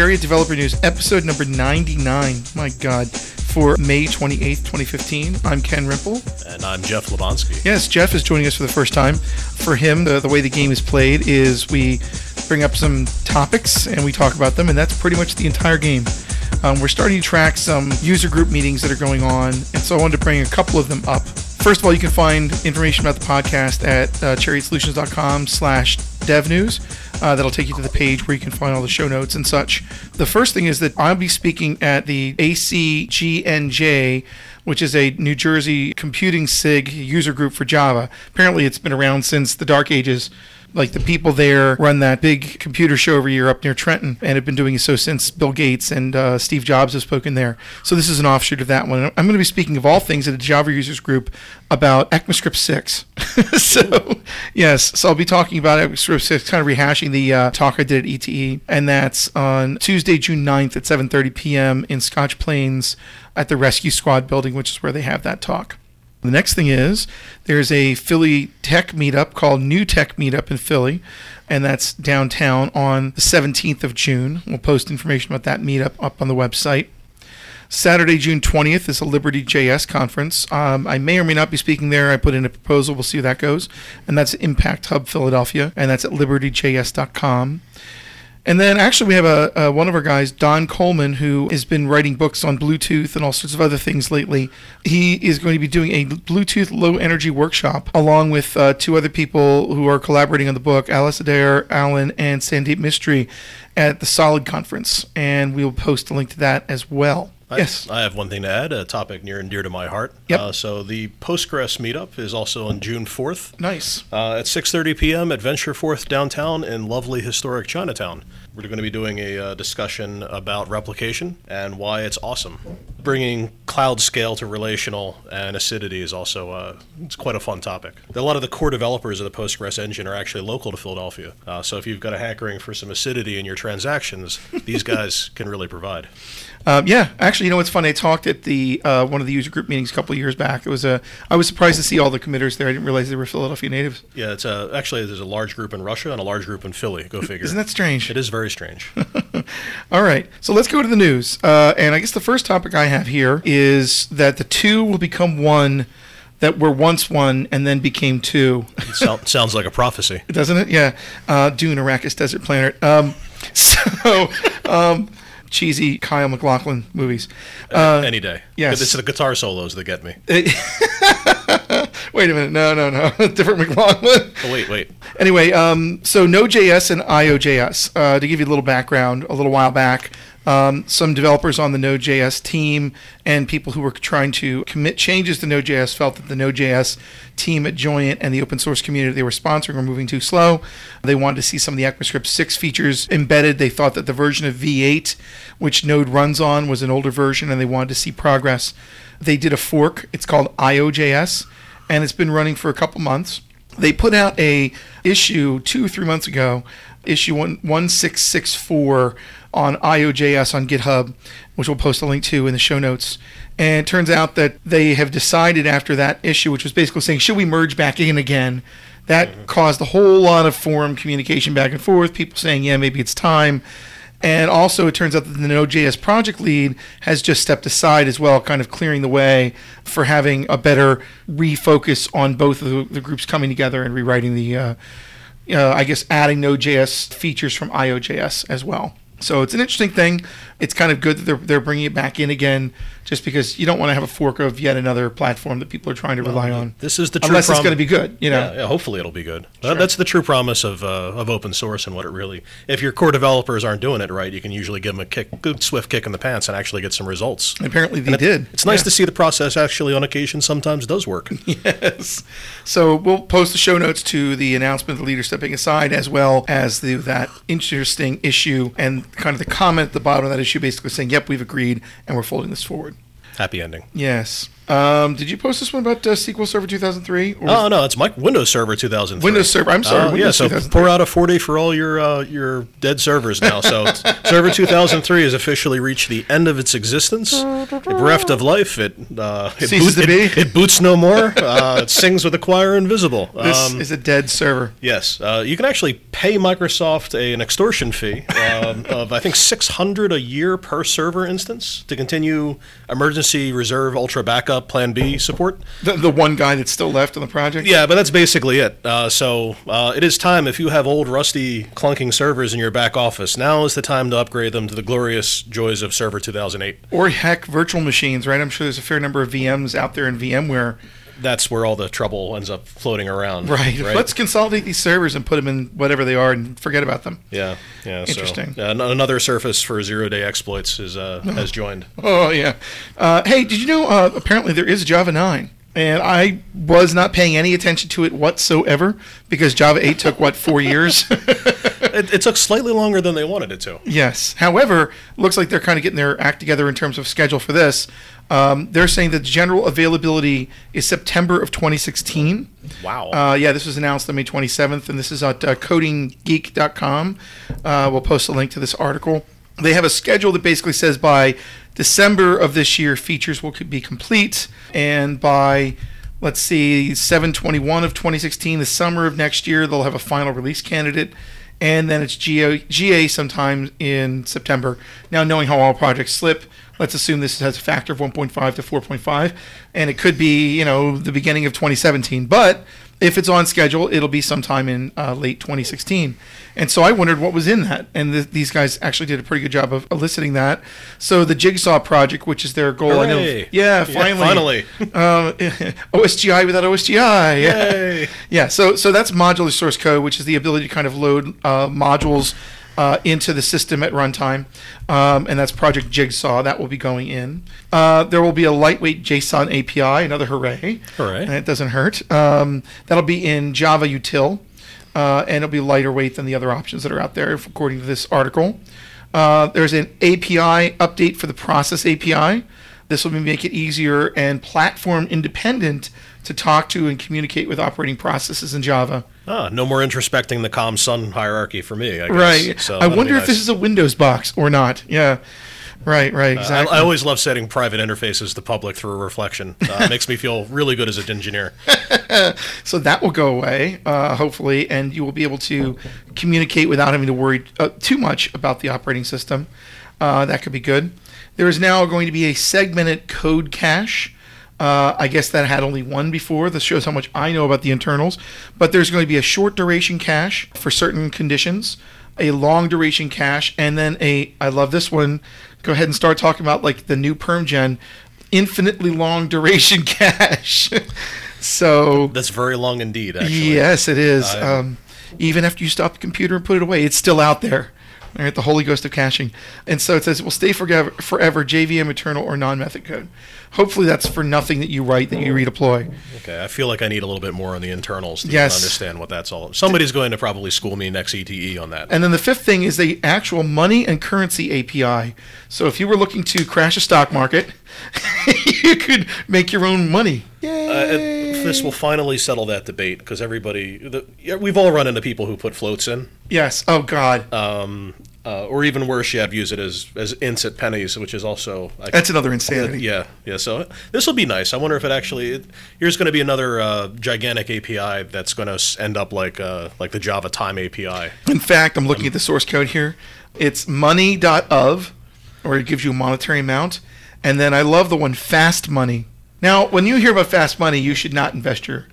Chariot Developer News, episode number 99. My God. For May 28th, 2015. I'm Ken Rimple. And I'm Jeff Lebonsky. Yes, Jeff is joining us for the first time. For him, the, the way the game is played is we bring up some topics and we talk about them, and that's pretty much the entire game. Um, we're starting to track some user group meetings that are going on, and so I wanted to bring a couple of them up. First of all, you can find information about the podcast at uh, chariotsolutions.com slash devnews. Uh, that'll take you to the page where you can find all the show notes and such. The first thing is that I'll be speaking at the ACGNJ, which is a New Jersey computing SIG user group for Java. Apparently, it's been around since the dark ages. Like the people there run that big computer show every year up near Trenton, and have been doing so since Bill Gates and uh, Steve Jobs have spoken there. So this is an offshoot of that one. I'm going to be speaking of all things at a Java users group about ECMAScript 6. so yes, so I'll be talking about ECMAScript 6, kind of rehashing the uh, talk I did at ETE, and that's on Tuesday, June 9th at 7:30 p.m. in Scotch Plains at the Rescue Squad building, which is where they have that talk. The next thing is there's a Philly tech meetup called New Tech Meetup in Philly, and that's downtown on the 17th of June. We'll post information about that meetup up on the website. Saturday, June 20th is a Liberty JS conference. Um, I may or may not be speaking there. I put in a proposal. We'll see how that goes. And that's Impact Hub Philadelphia, and that's at libertyjs.com. And then actually, we have a, a, one of our guys, Don Coleman, who has been writing books on Bluetooth and all sorts of other things lately. He is going to be doing a Bluetooth low energy workshop along with uh, two other people who are collaborating on the book, Alasdair Allan and Sandeep Mistry, at the Solid Conference. And we'll post a link to that as well. I, yes. I have one thing to add, a topic near and dear to my heart. Yep. Uh, so the Postgres meetup is also on June 4th. Nice. Uh, at 6.30 p.m. at Venture Forth downtown in lovely historic Chinatown. We're going to be doing a uh, discussion about replication and why it's awesome. Bringing cloud scale to relational and acidity is also uh, it's quite a fun topic. A lot of the core developers of the Postgres engine are actually local to Philadelphia. Uh, so if you've got a hankering for some acidity in your transactions, these guys can really provide. Um, yeah, actually, you know what's funny? I talked at the uh, one of the user group meetings a couple of years back. It was a I was surprised to see all the committers there. I didn't realize they were Philadelphia natives. Yeah, it's a, actually there's a large group in Russia and a large group in Philly. Go figure. Isn't that strange? It is very strange. all right, so let's go to the news. Uh, and I guess the first topic I have here is that the two will become one that were once one and then became two. it sounds like a prophecy, doesn't it? Yeah, uh, Dune, Arrakis Desert Planet. Um, so. Um, cheesy Kyle MacLachlan movies. Uh, Any day. Yes. It's the guitar solos that get me. wait a minute. No, no, no. Different MacLachlan. Oh, wait, wait. Anyway, um, so Node.js and io.js. Uh, to give you a little background, a little while back, um, some developers on the Node.js team and people who were trying to commit changes to Node.js felt that the Node.js team at Joyent and the open source community they were sponsoring were moving too slow. They wanted to see some of the ECMAScript 6 features embedded. They thought that the version of V8, which Node runs on, was an older version, and they wanted to see progress. They did a fork. It's called io.js, and it's been running for a couple months. They put out a issue two or three months ago, issue one, 1664 on io.js on GitHub, which we'll post a link to in the show notes. And it turns out that they have decided after that issue, which was basically saying, should we merge back in again? That mm-hmm. caused a whole lot of forum communication back and forth, people saying, yeah, maybe it's time. And also, it turns out that the Node.js project lead has just stepped aside as well, kind of clearing the way for having a better refocus on both of the, the groups coming together and rewriting the, uh, Uh, I guess, adding Node.js features from io.js as well. So it's an interesting thing. It's kind of good that they're, they're bringing it back in again, just because you don't want to have a fork of yet another platform that people are trying to rely on. This is the true unless prom- it's going to be good, you know. Yeah, yeah, hopefully it'll be good. Sure. That's the true promise of uh, of open source and what it really. If your core developers aren't doing it right, you can usually give them a kick, good swift kick in the pants, and actually get some results. And apparently they and did. It's nice yeah. to see the process actually on occasion sometimes does work. yes. So we'll post the show notes to the announcement of the leader stepping aside, as well as the that interesting issue and kind of the comment at the bottom of that issue, basically saying, "Yep, we've agreed, and we're folding this forward." Happy ending. Yes. Um, did you post this one about uh, SQL Server 2003? Or Oh no, it's my Windows Server 2003. Windows Server. I'm sorry. Uh, yeah, so pour out a 40 for all your uh, your dead servers now. So Server 2003 has officially reached the end of its existence. It bereft of life. It uh, it, to it, it boots no more. Uh, it sings with a choir invisible. This Um, is a dead server. Yes, uh, you can actually pay Microsoft a, an extortion fee um, of I think six hundred a year per server instance to continue emergency reserve ultra backup Plan B support. The, the one guy that's still left on the project. Yeah, but that's basically it. Uh, so uh, it is time if you have old rusty clunking servers in your back office. Now is the time to upgrade them to the glorious joys of Server 2008. Or heck, virtual machines, right? I'm sure there's a fair number of VMs out there in VMware. That's where all the trouble ends up floating around. Right. Let's consolidate these servers and put them in whatever they are and forget about them. Yeah, yeah. Interesting. So, uh, another surface for zero-day exploits is uh, has joined. Oh yeah. Uh, hey, did you know? Uh, apparently there is Java 9, and I was not paying any attention to it whatsoever because Java 8 took what four years. It, it took slightly longer than they wanted it to. yes. However, looks like they're kind of getting their act together in terms of schedule for this. Um, they're saying that general availability is September of 2016. Wow. Uh, yeah, this was announced on May 27th, and this is at uh, codingeek.com. Uh, we'll post a link to this article. They have a schedule that basically says by December of this year, features will be complete, and by let's see, 721 of 2016, the summer of next year, they'll have a final release candidate, and then it's GA, GA sometime in September. Now, knowing how all projects slip, let's assume this has a factor of 1.5 to 4.5, and it could be, you know, the beginning of 2017. But if it's on schedule, it'll be sometime in uh, late 2016. And so I wondered what was in that, and th- these guys actually did a pretty good job of eliciting that. So the Jigsaw project, which is their goal, I know, yeah, finally, finally. um, OSGI without OSGI. Yeah. Yay. Yeah. So so that's modular source code, which is the ability to kind of load uh, modules uh, into the system at runtime, um, and that's Project Jigsaw. That will be going in. Uh, there will be a lightweight JSON API. Another hooray! Hooray. And it doesn't hurt. Um, that'll be in Java Util. Uh, and it'll be lighter weight than the other options that are out there, according to this article. Uh, there's an API update for the Process API. This will make it easier and platform independent to talk to and communicate with operating processes in Java. Ah, no more introspecting the com sun hierarchy for me. I guess. Right. So I wonder if this is a Windows box or not. Yeah. Right, right, I, exactly. I always love setting private interfaces to public through a reflection. Uh, makes me feel really good as an engineer. so that will go away, uh, hopefully, and you will be able to communicate without having to worry uh, too much about the operating system. Uh, that could be good. There is now going to be a segmented code cache. Uh, I guess that had only one before. This shows how much I know about the internals. But there's going to be a short duration cache for certain conditions, a long duration cache, and then a. I love this one. Go ahead and start talking about like the new PermGen, infinitely long duration cache. so That's very long indeed. Actually. Yes, it is. I- um, even after you stop the computer and put it away, it's still out there. Right, the Holy Ghost of caching. And so it says it will stay forever, forever JVM, eternal, or non method code. Hopefully, that's for nothing that you write that you redeploy. Okay, I feel like I need a little bit more on the internals to Yes. understand what that's all. Somebody's going to probably school me next ETE on that. And then the fifth thing is the actual money and currency API. So if you were looking to crash a stock market, you could make your own money. Uh, Yay! it- this will finally settle that debate because everybody, the, yeah, we've all run into people who put floats in, yes. Oh, God. um, uh, or even worse you yet, use it as as ints at pennies, which is also I, That's another insanity. yeah, yeah. So this will be nice. I wonder if it actually it, here's going to be another uh, gigantic API that's going to end up like uh, like the Java Time API. In fact, I'm looking at the source code here. It's money.of, or it gives you a monetary amount. And then I love the one fast money. Now, when you hear about fast money, you should not invest your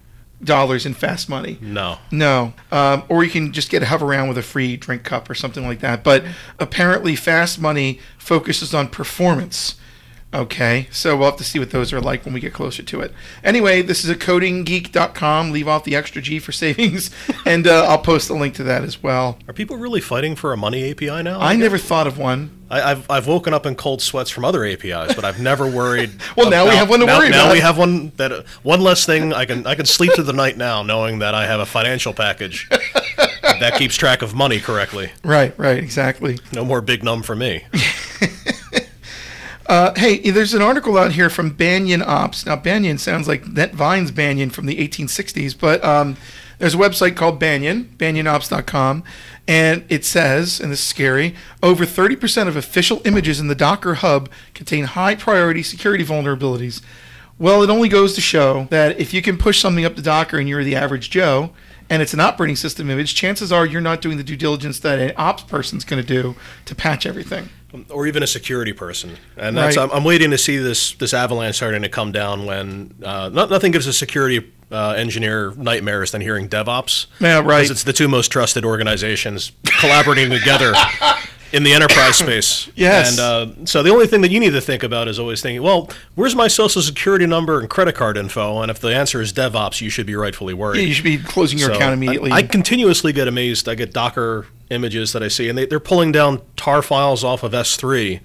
dollars in fast money. No, No. Um, or you can just get a hover around with a free drink cup or something like that. But apparently, fast money focuses on performance. Okay, so we'll have to see what those are like when we get closer to it. Anyway, this is a codingeek.com. Leave off the extra G for savings, and uh, I'll post a link to that as well. are people really fighting for a money API now? I never thought of one. I, I've I've woken up in cold sweats from other APIs, but I've never worried. Well, now we have one to now, worry now about. Now we have one that uh, one less thing I can I can sleep through the night now, knowing that I have a financial package that keeps track of money correctly. Right, right, exactly. No more big num for me. Uh, hey, there's an article out here from Banyan Ops. Now, Banyan sounds like that Vine's Banyan from the 1860s, but um, there's a website called Banyan, banyanops.com, and it says, and this is scary, over 30% of official images in the Docker Hub contain high priority security vulnerabilities. Well, it only goes to show that if you can push something up to Docker and you're the average Joe, and it's an operating system image, chances are you're not doing the due diligence that an ops person's going to do to patch everything. Or even a security person, and that's right. I'm, I'm, waiting to see this this avalanche starting to come down. When uh, not, nothing gives a security uh, engineer nightmares than hearing DevOps. Yeah, right. Because it's the two most trusted organizations collaborating together in the enterprise space. yes. And uh, so the only thing that you need to think about is always thinking, well, where's my social security number and credit card info? And if the answer is DevOps, you should be rightfully worried. Yeah, you should be closing your so account immediately. I, I, continuously get amazed. I get Docker images that I see, and they, they're pulling down tar files off of S3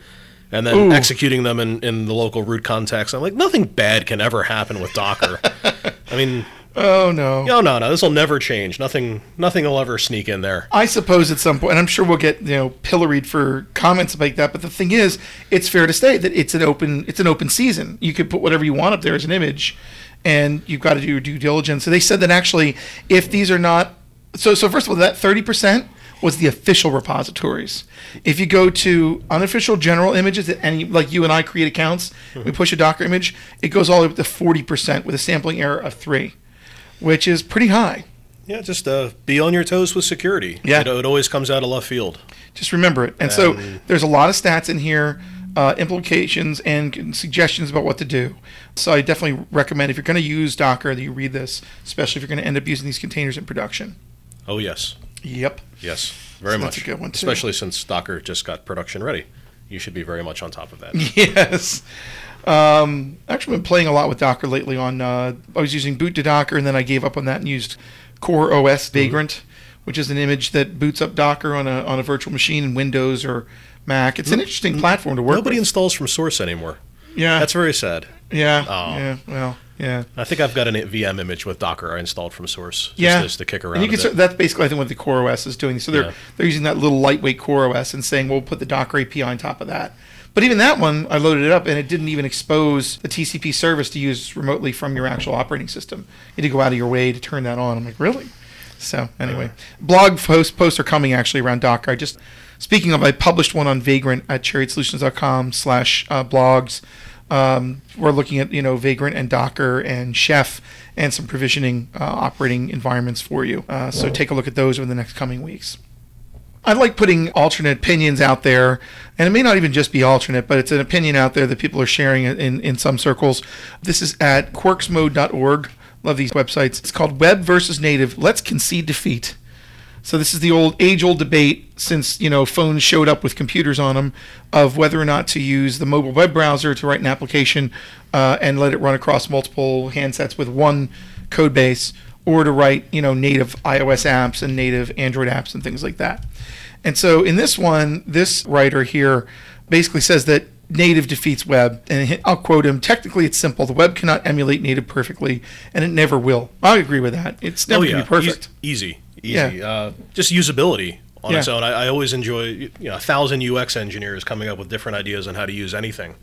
and then Ooh. executing them in, in the local root context. I'm like, nothing bad can ever happen with Docker. I mean, Oh no. No, no, no. This will never change. Nothing nothing will ever sneak in there. I suppose at some point and I'm sure we'll get, you know, pilloried for comments like that, but the thing is, it's fair to say that it's an open it's an open season. You could put whatever you want up there as an image and you've got to do your due diligence. So they said that actually if these are not so so first of all that 30% was the official repositories. If you go to unofficial general images that any like you and I create accounts, mm-hmm. we push a Docker image, it goes all the way up to 40% with a sampling error of 3 which is pretty high. Yeah, just uh, be on your toes with security. Yeah. It, it, always comes out of left field. Just remember it. And, and so there's a lot of stats in here, uh, implications, and suggestions about what to do. So I definitely recommend if you're going to use Docker that you read this, especially if you're going to end up using these containers in production. Oh, yes. Yep. Yes, very so much. That's a good one, too. Especially since Docker just got production ready. You should be very much on top of that. Yes. Um, I actually, been playing a lot with Docker lately. On uh, I was using boot2docker, and then I gave up on that and used Core OS mm-hmm. Vagrant, mm-hmm. which is an image that boots up Docker on a on a virtual machine in Windows or Mac. It's an interesting platform to work. Nobody with. installs from source anymore. Yeah, that's very sad. Yeah, oh. yeah. Well, yeah. I think I've got a VM image with Docker I installed from source. Just yeah, just to kick around. Can, that's basically I think what the Core OS is doing. So they're yeah. they're using that little lightweight Core OS and saying, well, we'll put the Docker API on top of that. But even that one, I loaded it up and it didn't even expose the TCP service to use remotely from your actual operating system. You had to go out of your way to turn that on. I'm like, really? So anyway, blog post, posts are coming actually around Docker. I just, speaking of, I published one on Vagrant at chariotSolutions.com slash uh, blogs. Um, we're looking at, you know, Vagrant and Docker and Chef and some provisioning uh, operating environments for you. Uh, so take a look at those over the next coming weeks. I like putting alternate opinions out there, and it may not even just be alternate, but it's an opinion out there that people are sharing in, in some circles. This is at quirksmode.org. Love these websites. It's called Web versus Native. Let's concede defeat. So this is the old age-old debate since you know phones showed up with computers on them of whether or not to use the mobile web browser to write an application uh, and let it run across multiple handsets with one code base, or to write, you know, native iOS apps and native Android apps and things like that. And so in this one, this writer here basically says that native defeats web. And I'll quote him Technically, it's simple. The web cannot emulate native perfectly, and it never will. I agree with that. It's never oh, yeah. going to be perfect. Easy, easy. Yeah. Uh, just usability on yeah. its own. I, I, always enjoy you know, a thousand UX engineers coming up with different ideas on how to use anything.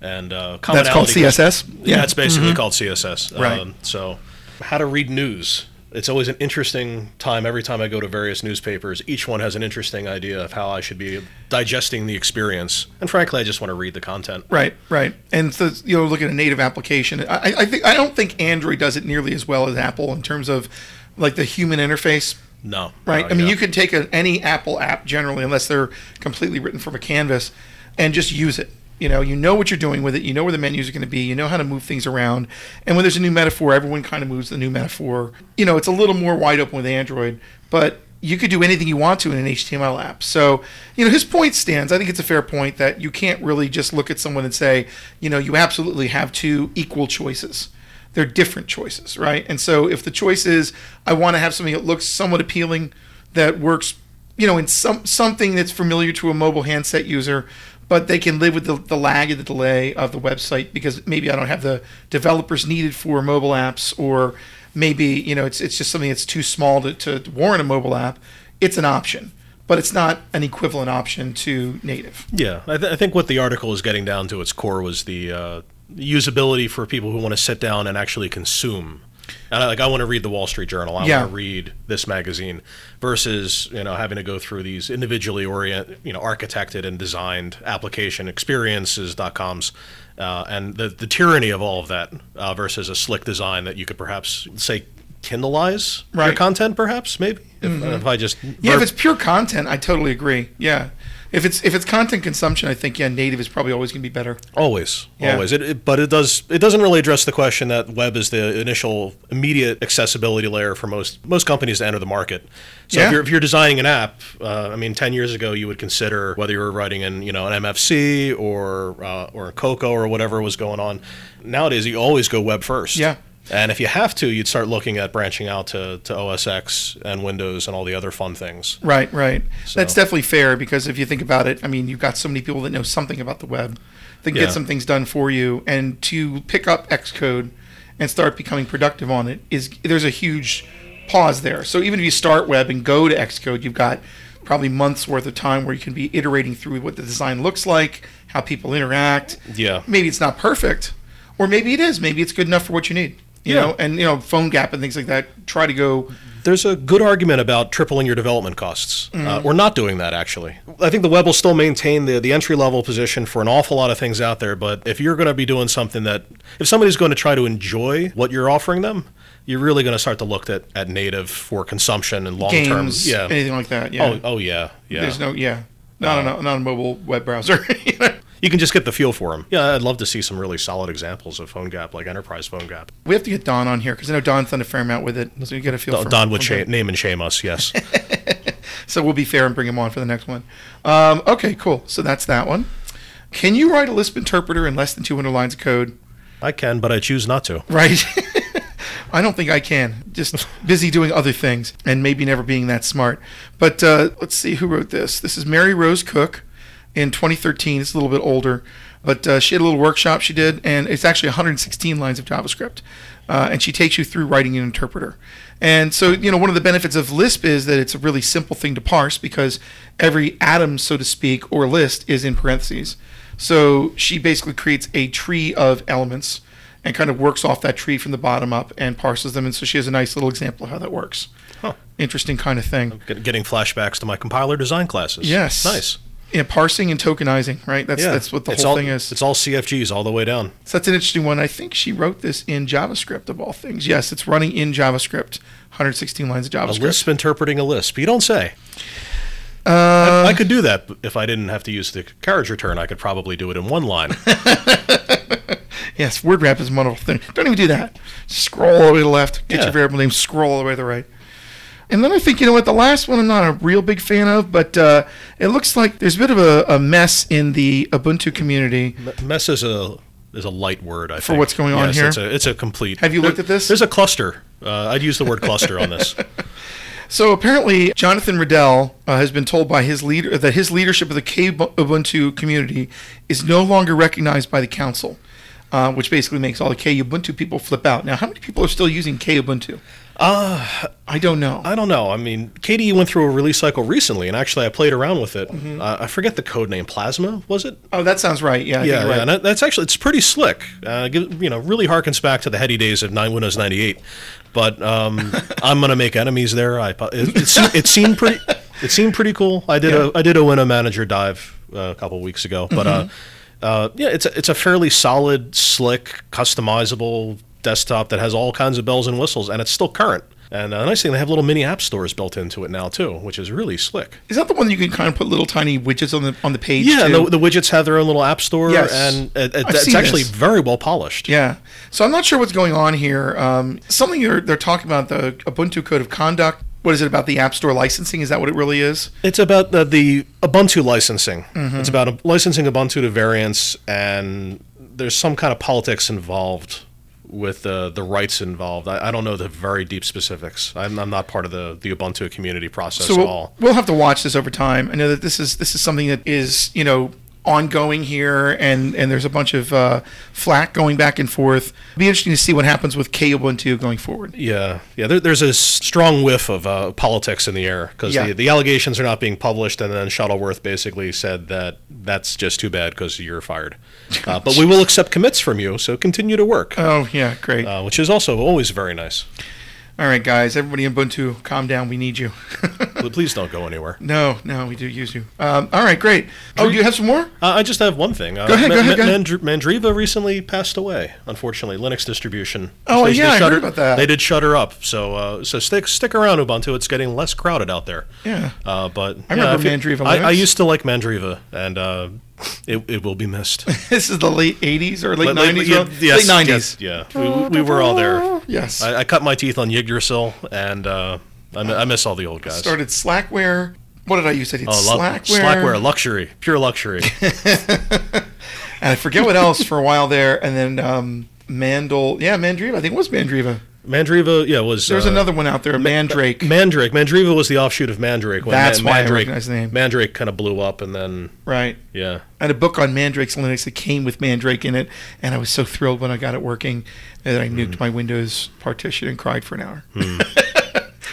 And uh, that's called CSS. Yeah, it's basically mm-hmm. called CSS. Right. Um, so how to read news. It's always an interesting time every time I go to various newspapers. Each one has an interesting idea of how I should be digesting the experience. And frankly, I just want to read the content. Right, right. And so, you know, look at a native application. I, I think I don't think Android does it nearly as well as Apple in terms of like the human interface. No. Right. No, I mean, yeah. you could take a, any Apple app generally, unless they're completely written from a canvas, and just use it you know, you know what you're doing with it. You know where the menus are going to be. You know how to move things around. And when there's a new metaphor, everyone kind of moves the new metaphor. You know, it's a little more wide open with Android, but you could do anything you want to in an HTML app. So, you know, his point stands. I think it's a fair point that you can't really just look at someone and say, you know, you absolutely have two equal choices. They're different choices, right? And so if the choice is I want to have something that looks somewhat appealing that works, you know, in some something that's familiar to a mobile handset user, but they can live with the, the lag and the delay of the website because maybe I don't have the developers needed for mobile apps, or maybe you know it's it's just something that's too small to, to warrant a mobile app. It's an option, but it's not an equivalent option to native. Yeah, I, th- I think what the article is getting down to its core was the uh, usability for people who want to sit down and actually consume. And I, like I want to read the Wall Street Journal. I Yeah. want to read this magazine versus you know having to go through these individually orient, you know, architected and designed application experiences.coms. Uh, and the, the tyranny of all of that uh, versus a slick design that you could perhaps say Kindleize your content, perhaps maybe if, if I just Yeah, if it's pure content, I totally agree. Yeah, if it's if it's content consumption, I think yeah, native is probably always going to be better. Always, Yeah. always. It, it, but it does. It doesn't really address the question that web is the initial immediate accessibility layer for most most companies to enter the market. So Yeah. if, you're, if you're designing an app, uh, I mean, ten years ago you would consider whether you were writing in you know an MFC or uh, or Cocoa or whatever was going on. Nowadays you always go web first. Yeah. And if you have to, you'd start looking at branching out to, to OS X and Windows and all the other fun things. Right, right. That's definitely fair because if you think about it, I mean, you've got so many people that know something about the web that can Yeah. get some things done for you, and to pick up Xcode and start becoming productive on it is there's a huge pause there. So even if you start web and go to Xcode, you've got probably months worth of time where you can be iterating through what the design looks like, how people interact. Yeah. Maybe it's not perfect, or maybe it is. Maybe it's good enough for what you need. You Yeah. know, and you know, PhoneGap and things like that. Try to go There's a good argument about tripling your development costs, Mm-hmm. uh, or not doing that. Actually, I think the web will still maintain the the entry level position for an awful lot of things out there. But if you're going to be doing something that, if somebody's going to try to enjoy what you're offering them, you're really going to start to look at, at native for consumption and long term. Yeah. anything like that. Yeah. Oh, oh yeah, yeah. There's no, yeah, not on a, not a mobile web browser. you know? You can just get the feel for them. Yeah, I'd love to see some really solid examples of PhoneGap, like Enterprise PhoneGap. we have to get Don on here because I know Don's done a fair amount with it, so you get a feel. Don, for Don would shame, name and shame us. Yes. So we'll be fair and bring him on for the next one. Um, okay, cool. So that's that one. Can you write a Lisp interpreter in less than 200 lines of code? I can, but I choose not to. Right. I don't think I can. Just busy doing other things and maybe never being that smart. But uh, let's see who wrote this. This is Mary Rose Cook in 2013. It's a little bit older, but uh, she had a little workshop she did, and it's actually 116 lines of JavaScript. Uh, and she takes you through writing an interpreter. And so, you know, one of the benefits of Lisp is that it's a really simple thing to parse because every atom, so to speak, or list is in parentheses. So she basically creates a tree of elements and kind of works off that tree from the bottom up and parses them. And so she has a nice little example of how that works. Huh. Interesting kind of thing. Get- Getting flashbacks to my compiler design classes. Yes. Nice. Yeah, parsing and tokenizing, right? That's Yeah. that's what the it's whole all, thing is. It's all CFGs all the way down. So that's an interesting one. I think she wrote this in JavaScript of all things. Yes, it's running in JavaScript, 116 lines of A JavaScript. Lisp interpreting a Lisp. You don't say. Uh, I could do that if I didn't have to use the carriage return. I could probably do it in one line. yes, word wrap is a wonderful thing. Don't even do that. Scroll all the way to the left. Get Yeah. your variable name. Scroll all the way to the right. And then I think, you know what, the last one I'm not a real big fan of, but uh, it looks like there's a bit of a, a mess in the Ubuntu community. M- Mess is a is a light word. I For think. For what's going on Yes, here? It's a, it's a complete. Have you looked at this? There's a cluster. Uh, I'd use the word cluster on this. So apparently, Jonathan Riddell uh, has been told by his leader that his leadership of the Kubuntu community is no longer recognized by the council, uh, which basically makes all the Kubuntu people flip out. Now, how many people are still using Kubuntu? Uh, I don't know. I don't know. I mean, KDE went through a release cycle recently, and actually, I played around with it. Mm-hmm. Uh, I forget the code name. Plasma was it? oh, that sounds right. Yeah, Yeah, right. and that's actually it's pretty slick. Uh, you know, really harkens back to the heady days of nine Windows ninety eight. But um, I'm gonna make enemies there. I it, it, seemed, it seemed pretty. It seemed pretty cool. I did Yeah. a I did a Window Manager dive uh, a couple of weeks ago, but Mm-hmm. Uh, yeah, it's a, it's a fairly solid, slick, customizable desktop that has all kinds of bells and whistles, and it's still current. And uh, the nice thing, they have little mini app stores built into it now too, which is really slick. Is that the one you can kind of put little tiny widgets on the on the page? Yeah, the, the widgets have their own little app store, Yes. and it, it, it's actually this. very well polished. Yeah. So I'm not sure what's going on here. Um, something they're talking about the Ubuntu Code of Conduct. What is it about the App Store licensing? Is that what it really is? It's about the, the Ubuntu licensing. Mm-hmm. It's about uh, licensing Ubuntu to variants, and there's some kind of politics involved with the the rights involved. I, I don't know the very deep specifics. I'm, I'm not part of the, the Ubuntu community process So at we'll, all. we'll have to watch this over time. I know that this is this is something that is you know ongoing here, and and there's a bunch of uh, flack going back and forth. It'll be interesting to see what happens with Kubuntu going forward. Yeah, yeah. There, there's a strong whiff of uh, politics in the air because Yeah. the, the allegations are not being published, and then Shuttleworth basically said that that's just too bad because you're fired. Uh, but we will accept commits from you, so continue to work, Oh yeah, great. uh, which is also always very nice. All right, guys, everybody in Ubuntu, calm down. We need you. Please don't go anywhere. no, no, we do use you. Um, all right, great. Oh, do you have some more? Uh, I just have one thing. Uh, Go ahead, go ahead, go ahead. Mandri- Mandriva recently passed away, unfortunately. Linux distribution. Oh, They- yeah, they I heard about that. They did shutter up, so uh, so stick stick around Ubuntu. It's getting less crowded out there. Yeah. Uh, but I remember yeah, you- Mandriva I, I used to like Mandriva, and uh, it, it will be missed. this is the late '80s or late Late- '90s. yeah, yes, late '90s. yes, yeah, we, we were all there. Yes. I, I cut my teeth on Yggdrasil, and uh, I, I miss all the old guys. Started Slackware. What did I use? I did Oh, Slackware. Slackware, luxury, pure luxury. And I forget what else for a while there. And then um, Mandel. Yeah, Mandriva. I think it was Mandriva. Mandriva, yeah, was. There's uh, another one out there, Mandrake. Mandrake. Mandriva was the offshoot of Mandrake. When That's why I Mandrake, recognize the name. Mandrake kind of blew up, and then right. yeah, I had a book on Mandrake's Linux that came with Mandrake in it, and I was so thrilled when I got it working that I nuked Hmm. my Windows partition and cried for an hour.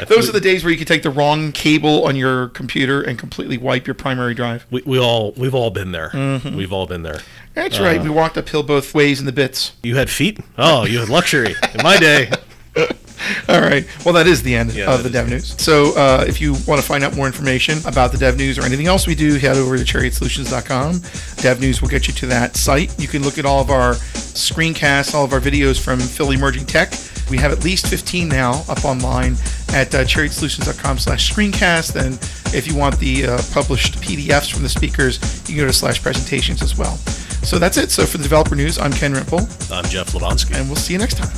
Those are the days where you could take the wrong cable on your computer and completely wipe your primary drive. we, we all we've all been there. Mm-hmm. We've all been there. That's Uh. right. We walked uphill both ways in the bits. You had feet? Oh, you had luxury. In my day, All right. Well, that is the end Yeah, of the Dev News. So, uh, if you want to find out more information about the Dev News or anything else we do, head over to chariotsolutions.com. Dev News will get you to that site. You can look at all of our screencasts, all of our videos from Philly Emerging Tech. We have at least 15 now up online at uh, chariotsolutions.com slash screencast. And if you want the uh, published PDFs from the speakers, you can go to slash presentations as well. So that's it. So for the developer news, I'm Ken Rimple, I'm Jeff Levonsky. and we'll see you next time.